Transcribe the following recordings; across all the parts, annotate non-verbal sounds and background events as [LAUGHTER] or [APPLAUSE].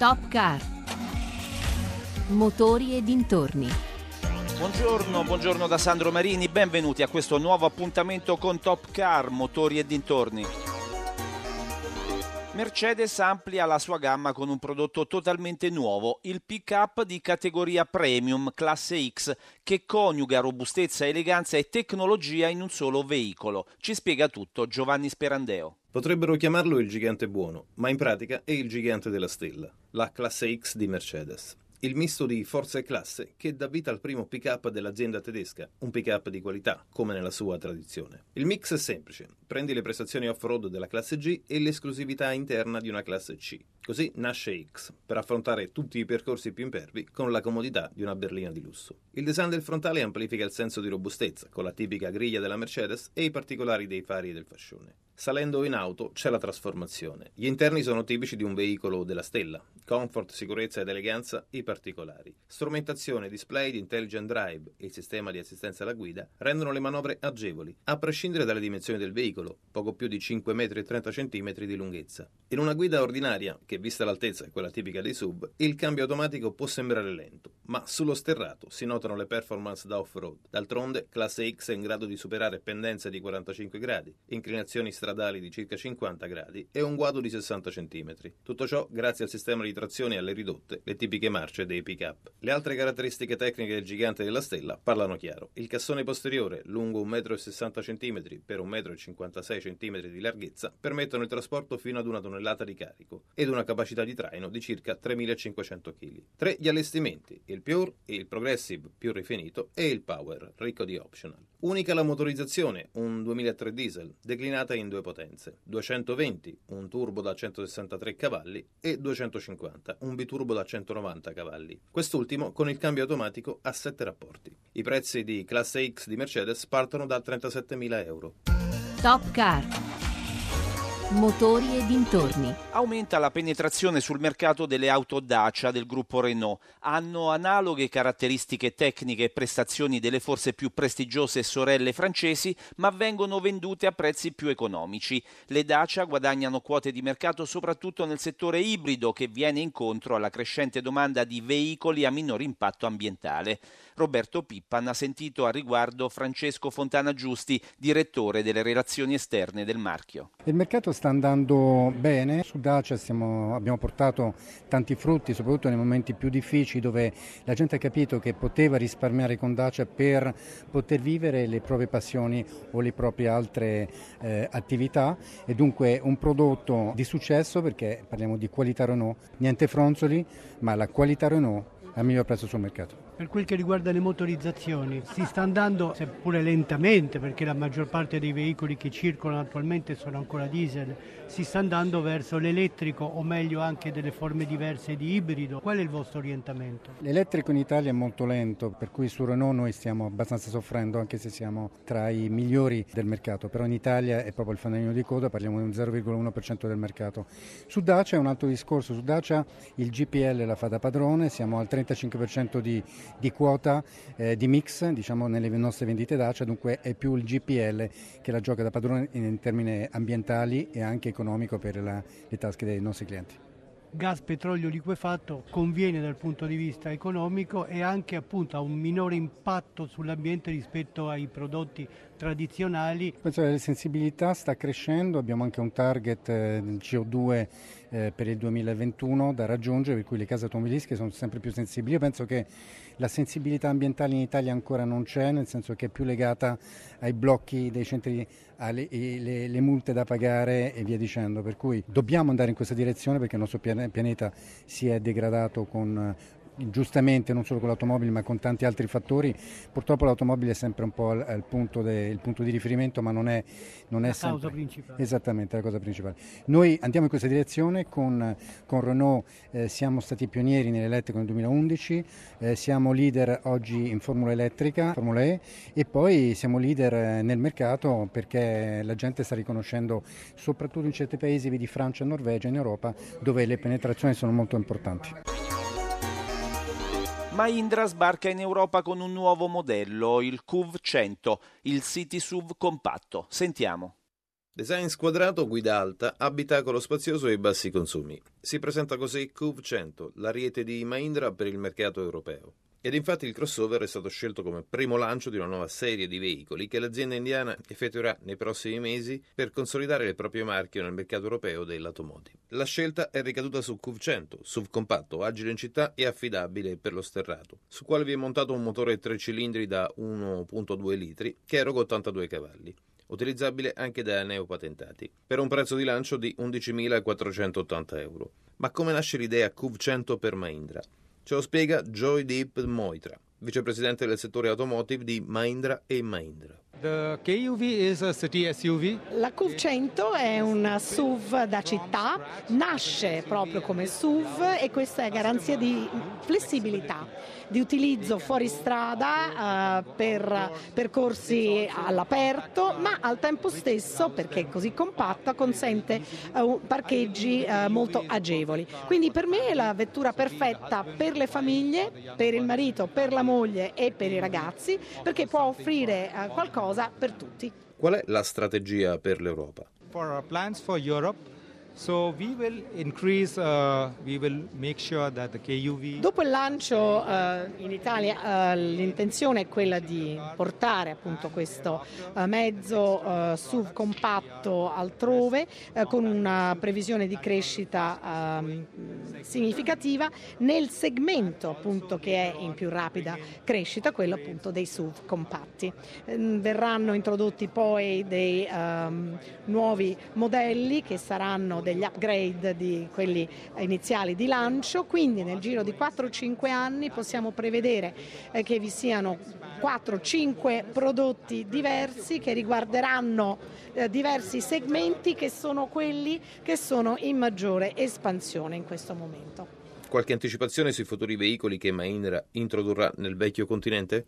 Top Car. Motori e dintorni. Buongiorno, buongiorno da Sandro Marini, benvenuti a questo nuovo appuntamento con Top Car, motori e dintorni. Mercedes amplia la sua gamma con un prodotto totalmente nuovo, il pick-up di categoria premium classe X, che coniuga robustezza, eleganza e tecnologia in un solo veicolo. Ci spiega tutto Giovanni Sperandeo. Potrebbero chiamarlo il gigante buono, ma in pratica è il gigante della stella, la classe X di Mercedes il misto di forza e classe che dà vita al primo pick-up dell'azienda tedesca, un pick-up di qualità, come nella sua tradizione. Il mix è semplice, prendi le prestazioni off-road della classe G e l'esclusività interna di una classe C. Così nasce X, per affrontare tutti i percorsi più impervi con la comodità di una berlina di lusso. Il design del frontale amplifica il senso di robustezza, con la tipica griglia della Mercedes e i particolari dei fari del fascione. Salendo in auto c'è la trasformazione. Gli interni sono tipici di un veicolo della stella. Comfort, sicurezza ed eleganza, i particolari. Strumentazione, display di intelligent drive e il sistema di assistenza alla guida rendono le manovre agevoli, a prescindere dalle dimensioni del veicolo, poco più di 5,30 m di lunghezza. In una guida ordinaria, che vista l'altezza è quella tipica dei sub, il cambio automatico può sembrare lento, ma sullo sterrato si notano le performance da off-road. D'altronde, classe X è in grado di superare pendenze di 45 gradi, inclinazioni stradali di circa 50 gradi e un guado di 60 cm. Tutto ciò grazie al sistema di trazione alle ridotte, le tipiche marce dei pick-up. Le altre caratteristiche tecniche del gigante della stella parlano chiaro. Il cassone posteriore, lungo 1,60 m per 1,56 m di larghezza, permettono il trasporto fino ad una tonnellata di carico ed una capacità di traino di circa 3.500 kg. Tre gli allestimenti, il Pure, il Progressive più rifinito e il Power, ricco di optional. Unica la motorizzazione, un 2003 diesel, declinata in due potenze, 220, un turbo da 163 cavalli e 250, un biturbo da 190 cavalli. Quest'ultimo con il cambio automatico a 7 rapporti. I prezzi di classe X di Mercedes partono da 37.000 euro. Top Car. Motori e dintorni. Aumenta la penetrazione sul mercato delle auto Dacia del gruppo Renault. Hanno analoghe caratteristiche tecniche e prestazioni delle forse più prestigiose sorelle francesi, ma vengono vendute a prezzi più economici. Le Dacia guadagnano quote di mercato soprattutto nel settore ibrido che viene incontro alla crescente domanda di veicoli a minor impatto ambientale. Roberto Pippan ha sentito a riguardo Francesco Fontana Giusti, direttore delle relazioni esterne del marchio. Il mercato sta andando bene, su Dacia stiamo, abbiamo portato tanti frutti, soprattutto nei momenti più difficili dove la gente ha capito che poteva risparmiare con Dacia per poter vivere le proprie passioni o le proprie altre eh, attività. E dunque un prodotto di successo perché parliamo di qualità Renault, niente fronzoli, ma la qualità Renault al miglior prezzo sul mercato. Per quel che riguarda le motorizzazioni, si sta andando, seppure lentamente, perché la maggior parte dei veicoli che circolano attualmente sono ancora diesel, si sta andando verso l'elettrico o meglio anche delle forme diverse di ibrido. Qual è il vostro orientamento? L'elettrico in Italia è molto lento, per cui su Renault noi stiamo abbastanza soffrendo, anche se siamo tra i migliori del mercato, però in Italia è proprio il fanalino di coda, parliamo di un 0,1% del mercato. Su Dacia è un altro discorso, su Dacia il GPL la fa da padrone, siamo al 35% di di quota eh, di mix diciamo, nelle nostre vendite Dacia, dunque è più il GPL che la gioca da padrone in termini ambientali e anche economico per la, le tasche dei nostri clienti. Gas petrolio liquefatto conviene dal punto di vista economico e anche appunto ha un minore impatto sull'ambiente rispetto ai prodotti tradizionali. Penso che la sensibilità sta crescendo, abbiamo anche un target eh, CO2 eh, per il 2021 da raggiungere, per cui le case automobilistiche sono sempre più sensibili. Io penso che la sensibilità ambientale in Italia ancora non c'è, nel senso che è più legata ai blocchi dei centri, alle le, le multe da pagare e via dicendo. Per cui dobbiamo andare in questa direzione perché il nostro pianeta si è degradato con giustamente non solo con l'automobile ma con tanti altri fattori, purtroppo l'automobile è sempre un po' il punto, de, il punto di riferimento ma non è, non è la sempre... causa principale. Esattamente, la cosa principale. Noi andiamo in questa direzione, con, con Renault eh, siamo stati pionieri nell'elettrico nel 2011, eh, siamo leader oggi in Formula elettrica, Formula E e poi siamo leader eh, nel mercato perché la gente sta riconoscendo soprattutto in certi paesi, vedi Francia e Norvegia in Europa, dove le penetrazioni sono molto importanti. Mahindra sbarca in Europa con un nuovo modello, il CUV 100, il City SUV compatto. Sentiamo. Design squadrato, guida alta, abitacolo spazioso e bassi consumi. Si presenta così QV 100, l'ariete di Mahindra per il mercato europeo. Ed infatti il crossover è stato scelto come primo lancio di una nuova serie di veicoli che l'azienda indiana effettuerà nei prossimi mesi per consolidare il proprio marchio nel mercato europeo dell'automotive. La scelta è ricaduta su QV100, SUV compatto, agile in città e affidabile per lo sterrato, su quale vi è montato un motore 3 cilindri da 1.2 litri che eroga 82 cavalli utilizzabile anche da neopatentati, per un prezzo di lancio di 11.480 euro. Ma come nasce l'idea QV100 per Mahindra? Ce lo spiega Joydeep Moitra, vicepresidente del settore automotive di Mahindra e Mahindra. La QV100 è un SUV da città, nasce proprio come SUV e questa è garanzia di flessibilità, di utilizzo fuori strada eh, per percorsi all'aperto, ma al tempo stesso, perché è così compatta, consente eh, parcheggi eh, molto agevoli. Quindi per me è la vettura perfetta per le famiglie, per il marito, per la moglie e per i ragazzi, perché può offrire eh, qualcosa cosa per tutti. Qual è la strategia per l'Europa? For our plans for Europe, Dopo il lancio uh, in Italia uh, l'intenzione è quella di portare appunto questo uh, mezzo uh, SUV compatto altrove uh, con una previsione di crescita um, significativa nel segmento appunto che è in più rapida crescita, quello appunto dei SUV compatti. Um, verranno introdotti poi dei um, nuovi modelli che saranno degli upgrade di quelli iniziali di lancio, quindi nel giro di 4-5 anni possiamo prevedere eh, che vi siano 4-5 prodotti diversi che riguarderanno eh, diversi segmenti che sono quelli che sono in maggiore espansione in questo momento. Qualche anticipazione sui futuri veicoli che Mahindra introdurrà nel vecchio continente?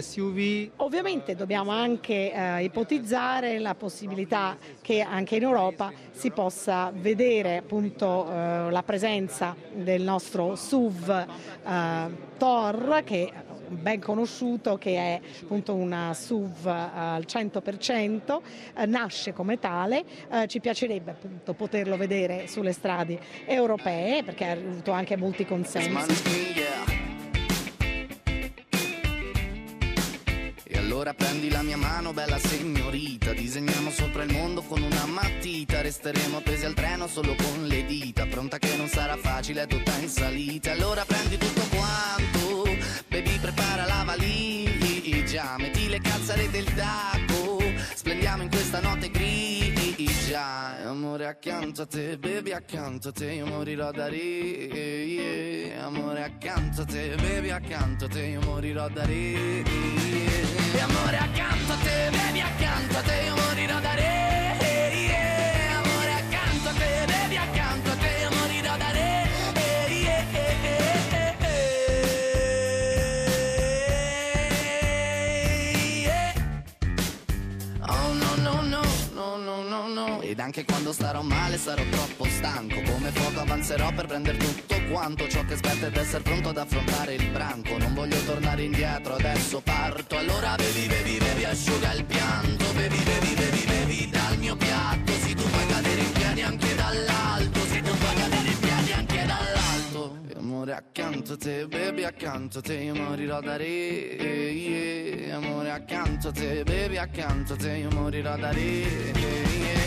SUV... Ovviamente dobbiamo anche eh, ipotizzare la possibilità che anche in Europa si possa vedere appunto eh, la presenza del nostro SUV eh, Thor che ben conosciuto che è appunto una SUV eh, al 100%, eh, nasce come tale, eh, ci piacerebbe appunto poterlo vedere sulle strade europee perché ha avuto anche molti consensi. Allora prendi la mia mano, bella signorita. Disegniamo sopra il mondo con una matita. Resteremo appesi al treno solo con le dita. Pronta che non sarà facile, è tutta in salita. Allora prendi tutto quanto Baby prepara la valigia. Metti le calzare del tacco Splendiamo in questa notte grigia. Amore accanto a te, baby accanto a te. Io morirò da yeah. Amore accanto a te, baby accanto a te. Io morirò da ridere e amore accanto Quando starò male sarò troppo stanco. Come fuoco avanzerò per prendere tutto quanto Ciò che aspetta ed essere pronto ad affrontare il branco. Non voglio tornare indietro, adesso parto. Allora bevi, bevi, bevi, asciuga il pianto. Bevi, bevi, bevi, bevi dal mio piatto. Si tu puoi cadere in piedi anche dall'alto. Si tu puoi cadere in piedi anche dall'alto. E Amore accanto a te, bevi accanto a te Io morirò da re, yeah. Amore accanto a te, bevi accanto a te Io morirò da re, yeah.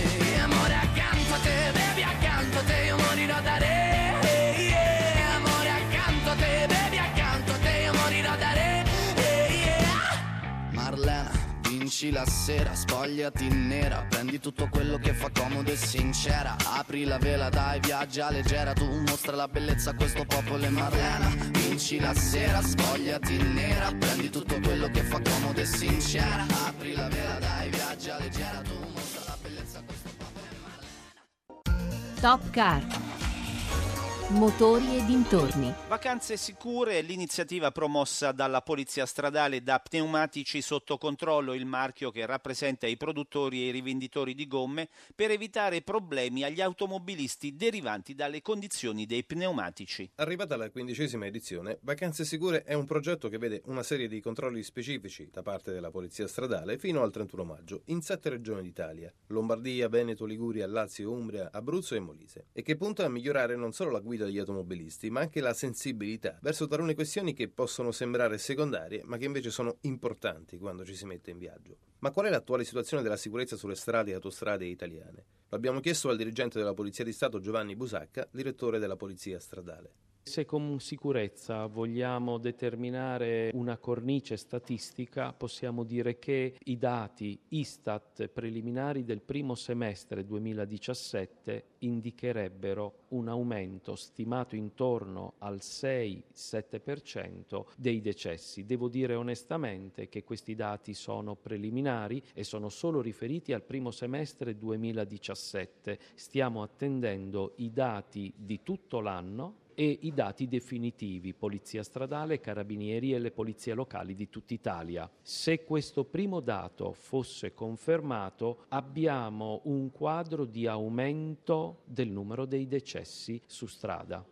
Amore accanto a te, bevi accanto a te Io morirò da re te, bevi accanto a te, io morirò da re. Marlena, vinci la sera, spogliati nera, prendi tutto quello che fa comodo e sincera. Apri la vela, dai, viaggia leggera, tu mostra la bellezza a questo popolo e Marlena. Vinci la sera, spogliati nera, prendi tutto quello che fa comodo e sincera. Apri la vela, dai, viaggia leggera, tu mostra Top Car Motori e dintorni. Vacanze sicure è l'iniziativa promossa dalla Polizia Stradale da Pneumatici sotto controllo, il marchio che rappresenta i produttori e i rivenditori di gomme per evitare problemi agli automobilisti derivanti dalle condizioni dei pneumatici. Arrivata la quindicesima edizione, Vacanze Sicure è un progetto che vede una serie di controlli specifici da parte della Polizia Stradale fino al 31 maggio in sette regioni d'Italia: Lombardia, Veneto, Liguria, Lazio, Umbria, Abruzzo e Molise, e che punta a migliorare non solo la guida degli automobilisti, ma anche la sensibilità verso talune questioni che possono sembrare secondarie, ma che invece sono importanti quando ci si mette in viaggio. Ma qual è l'attuale situazione della sicurezza sulle strade e autostrade italiane? Lo abbiamo chiesto al dirigente della Polizia di Stato Giovanni Busacca, direttore della Polizia Stradale. Se con sicurezza vogliamo determinare una cornice statistica, possiamo dire che i dati Istat preliminari del primo semestre 2017 indicherebbero un aumento stimato intorno al 6-7% dei decessi. Devo dire onestamente che questi dati sono preliminari e sono solo riferiti al primo semestre 2017. Stiamo attendendo i dati di tutto l'anno e i dati definitivi, Polizia Stradale, Carabinieri e le polizie locali di tutta Italia. Se questo primo dato fosse confermato, abbiamo un quadro di aumento del numero dei decessi su strada.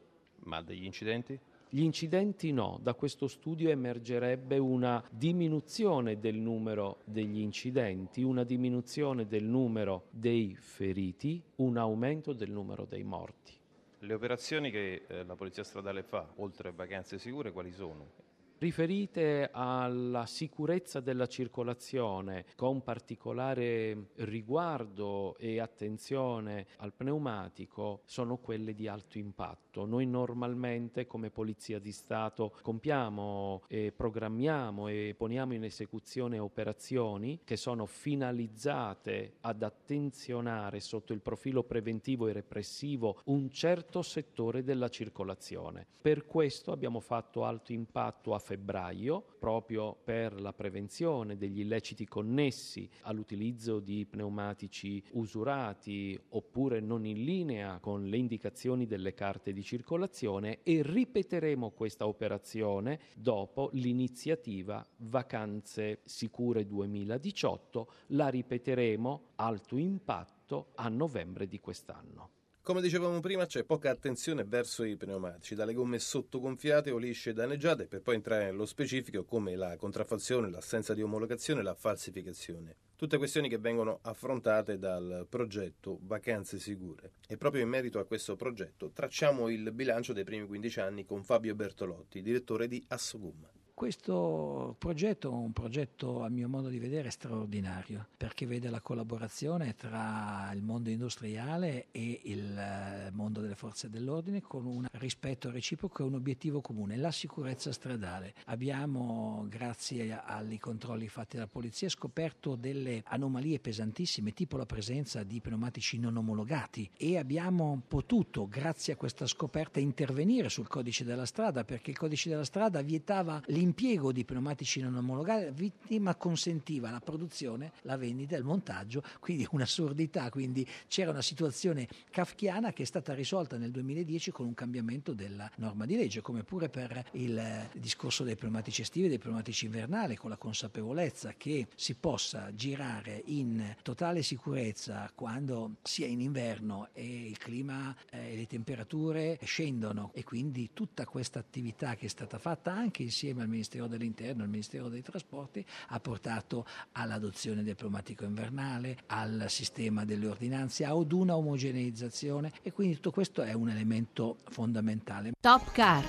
Ma degli incidenti? Gli incidenti no, da questo studio emergerebbe una diminuzione del numero degli incidenti, una diminuzione del numero dei feriti, un aumento del numero dei morti. Le operazioni che eh, la Polizia Stradale fa, oltre a vacanze sicure, quali sono? Riferite alla sicurezza della circolazione con particolare riguardo e attenzione al pneumatico sono quelle di alto impatto. Noi normalmente come Polizia di Stato compiamo e programmiamo e poniamo in esecuzione operazioni che sono finalizzate ad attenzionare sotto il profilo preventivo e repressivo un certo settore della circolazione. Per questo abbiamo fatto alto impatto a febbraio, proprio per la prevenzione degli illeciti connessi all'utilizzo di pneumatici usurati oppure non in linea con le indicazioni delle carte di circolazione e ripeteremo questa operazione dopo l'iniziativa Vacanze Sicure 2018, la ripeteremo alto impatto a novembre di quest'anno. Come dicevamo prima, c'è poca attenzione verso i pneumatici, dalle gomme sottogonfiate o lisce danneggiate, per poi entrare nello specifico come la contraffazione, l'assenza di omologazione e la falsificazione. Tutte questioni che vengono affrontate dal progetto Vacanze Sicure. E proprio in merito a questo progetto tracciamo il bilancio dei primi 15 anni con Fabio Bertolotti, direttore di Assogum. Questo progetto è un progetto a mio modo di vedere straordinario perché vede la collaborazione tra il mondo industriale e il eh, mondo delle forze dell'ordine con un rispetto reciproco e un obiettivo comune, la sicurezza stradale. Abbiamo, grazie ai controlli fatti dalla polizia, scoperto delle anomalie pesantissime, tipo la presenza di pneumatici non omologati e abbiamo potuto, grazie a questa scoperta, intervenire sul codice della strada perché il codice della strada vietava l'impiego l'impiego di pneumatici non omologati ma consentiva la produzione, la vendita e il montaggio, quindi [LAUGHS] un'assurdità, quindi c'era una situazione kafkiana che è stata risolta nel 2010 con un cambiamento della norma di legge, come pure per il discorso dei pneumatici estivi e dei pneumatici invernali, con la consapevolezza che si possa girare in totale sicurezza quando sia in inverno e il clima e le temperature scendono. E quindi tutta questa attività che è stata fatta anche insieme al Ministero dell'Interno al Ministero dei Trasporti ha portato all'adozione del pneumatico invernale, al sistema delle ordinanze, ad una omogeneizzazione e quindi tutto questo è un elemento fondamentale. Top Car.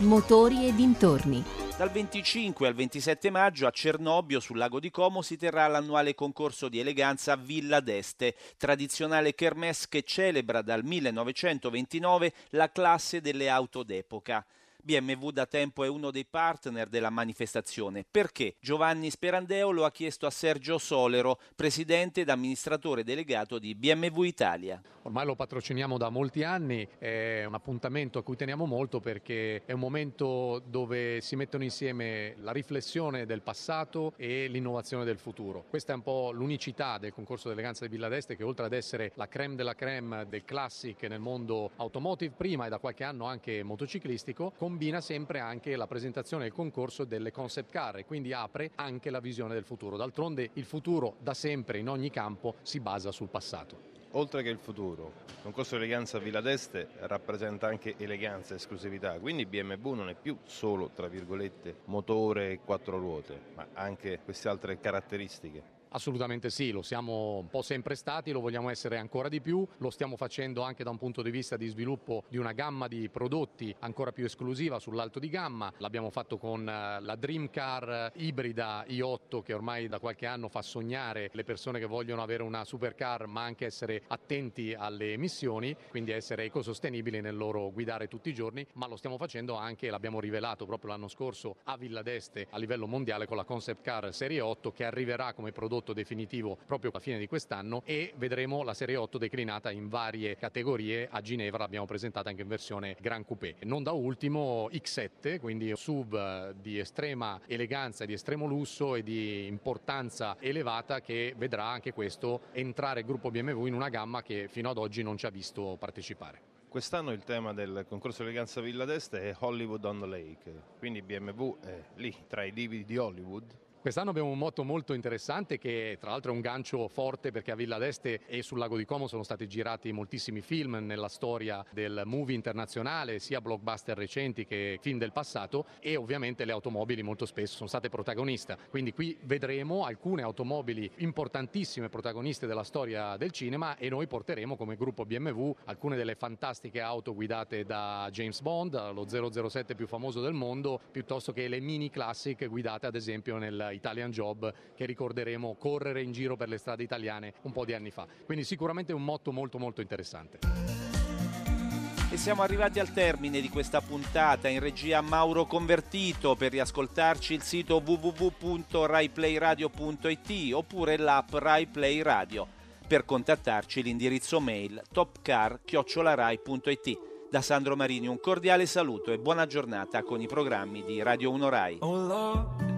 Motori e dintorni. Dal 25 al 27 maggio a Cernobbio, sul lago di Como, si terrà l'annuale concorso di eleganza Villa d'Este, tradizionale kermesse che celebra dal 1929 la classe delle auto d'epoca. BMW da tempo è uno dei partner della manifestazione. Perché? Giovanni Sperandeo lo ha chiesto a Sergio Solero, presidente ed amministratore delegato di BMW Italia. Ormai lo patrociniamo da molti anni, è un appuntamento a cui teniamo molto perché è un momento dove si mettono insieme la riflessione del passato e l'innovazione del futuro. Questa è un po' l'unicità del concorso d'eleganza di Villa d'Este che oltre ad essere la creme della creme del classic nel mondo automotive prima e da qualche anno anche motociclistico, combina sempre anche la presentazione del concorso delle concept car e quindi apre anche la visione del futuro. D'altronde il futuro da sempre in ogni campo si basa sul passato. Oltre che il futuro, il concorso eleganza Villa d'Este rappresenta anche eleganza e esclusività, quindi BMW non è più solo, tra virgolette, motore e quattro ruote, ma anche queste altre caratteristiche. Assolutamente sì, lo siamo un po' sempre stati, lo vogliamo essere ancora di più, lo stiamo facendo anche da un punto di vista di sviluppo di una gamma di prodotti ancora più esclusiva sull'alto di gamma, l'abbiamo fatto con eh, la Dream Car ibrida i8 che ormai da qualche anno fa sognare le persone che vogliono avere una supercar ma anche essere attenti alle emissioni, quindi essere ecosostenibili nel loro guidare tutti i giorni, ma lo stiamo facendo anche, l'abbiamo rivelato proprio l'anno scorso a Villa d'Este a livello mondiale con la Concept Car Serie 8 che arriverà come prodotto prodotto definitivo proprio alla fine di quest'anno e vedremo la serie 8 declinata in varie categorie. A Ginevra l'abbiamo presentata anche in versione Gran Coupé. Non da ultimo X7, quindi SUV di estrema eleganza, di estremo lusso e di importanza elevata che vedrà anche questo entrare il gruppo BMW in una gamma che fino ad oggi non ci ha visto partecipare. Quest'anno il tema del concorso eleganza Villa d'Este è Hollywood on the Lake, quindi BMW è lì tra i divi di Hollywood Quest'anno abbiamo un motto molto interessante che tra l'altro è un gancio forte perché a Villa d'Este e sul lago di Como sono stati girati moltissimi film nella storia del movie internazionale, sia blockbuster recenti che film del passato e ovviamente le automobili molto spesso sono state protagoniste. Quindi qui vedremo alcune automobili importantissime protagoniste della storia del cinema e noi porteremo come gruppo BMW alcune delle fantastiche auto guidate da James Bond, lo 007 più famoso del mondo, piuttosto che le mini classic guidate ad esempio nel Italian Job che ricorderemo correre in giro per le strade italiane un po' di anni fa. Quindi sicuramente un motto molto molto interessante. E siamo arrivati al termine di questa puntata in regia Mauro Convertito per riascoltarci il sito www.raiplayradio.it oppure l'app RaiPlay Radio. Per contattarci l'indirizzo mail topcar.it. Da Sandro Marini un cordiale saluto e buona giornata con i programmi di Radio 1 Rai. Oh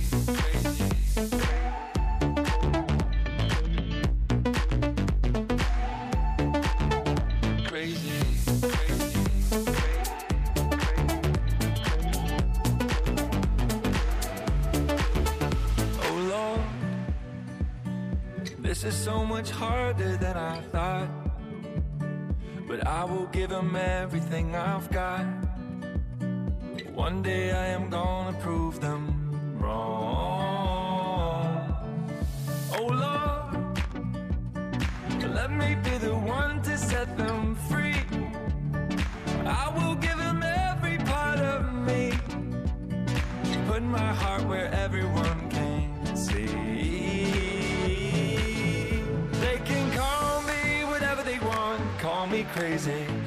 Much harder than I thought. But I will give them everything I've got. One day I am gonna prove them wrong. Oh Lord, let me be the one to set them free. I will give crazy.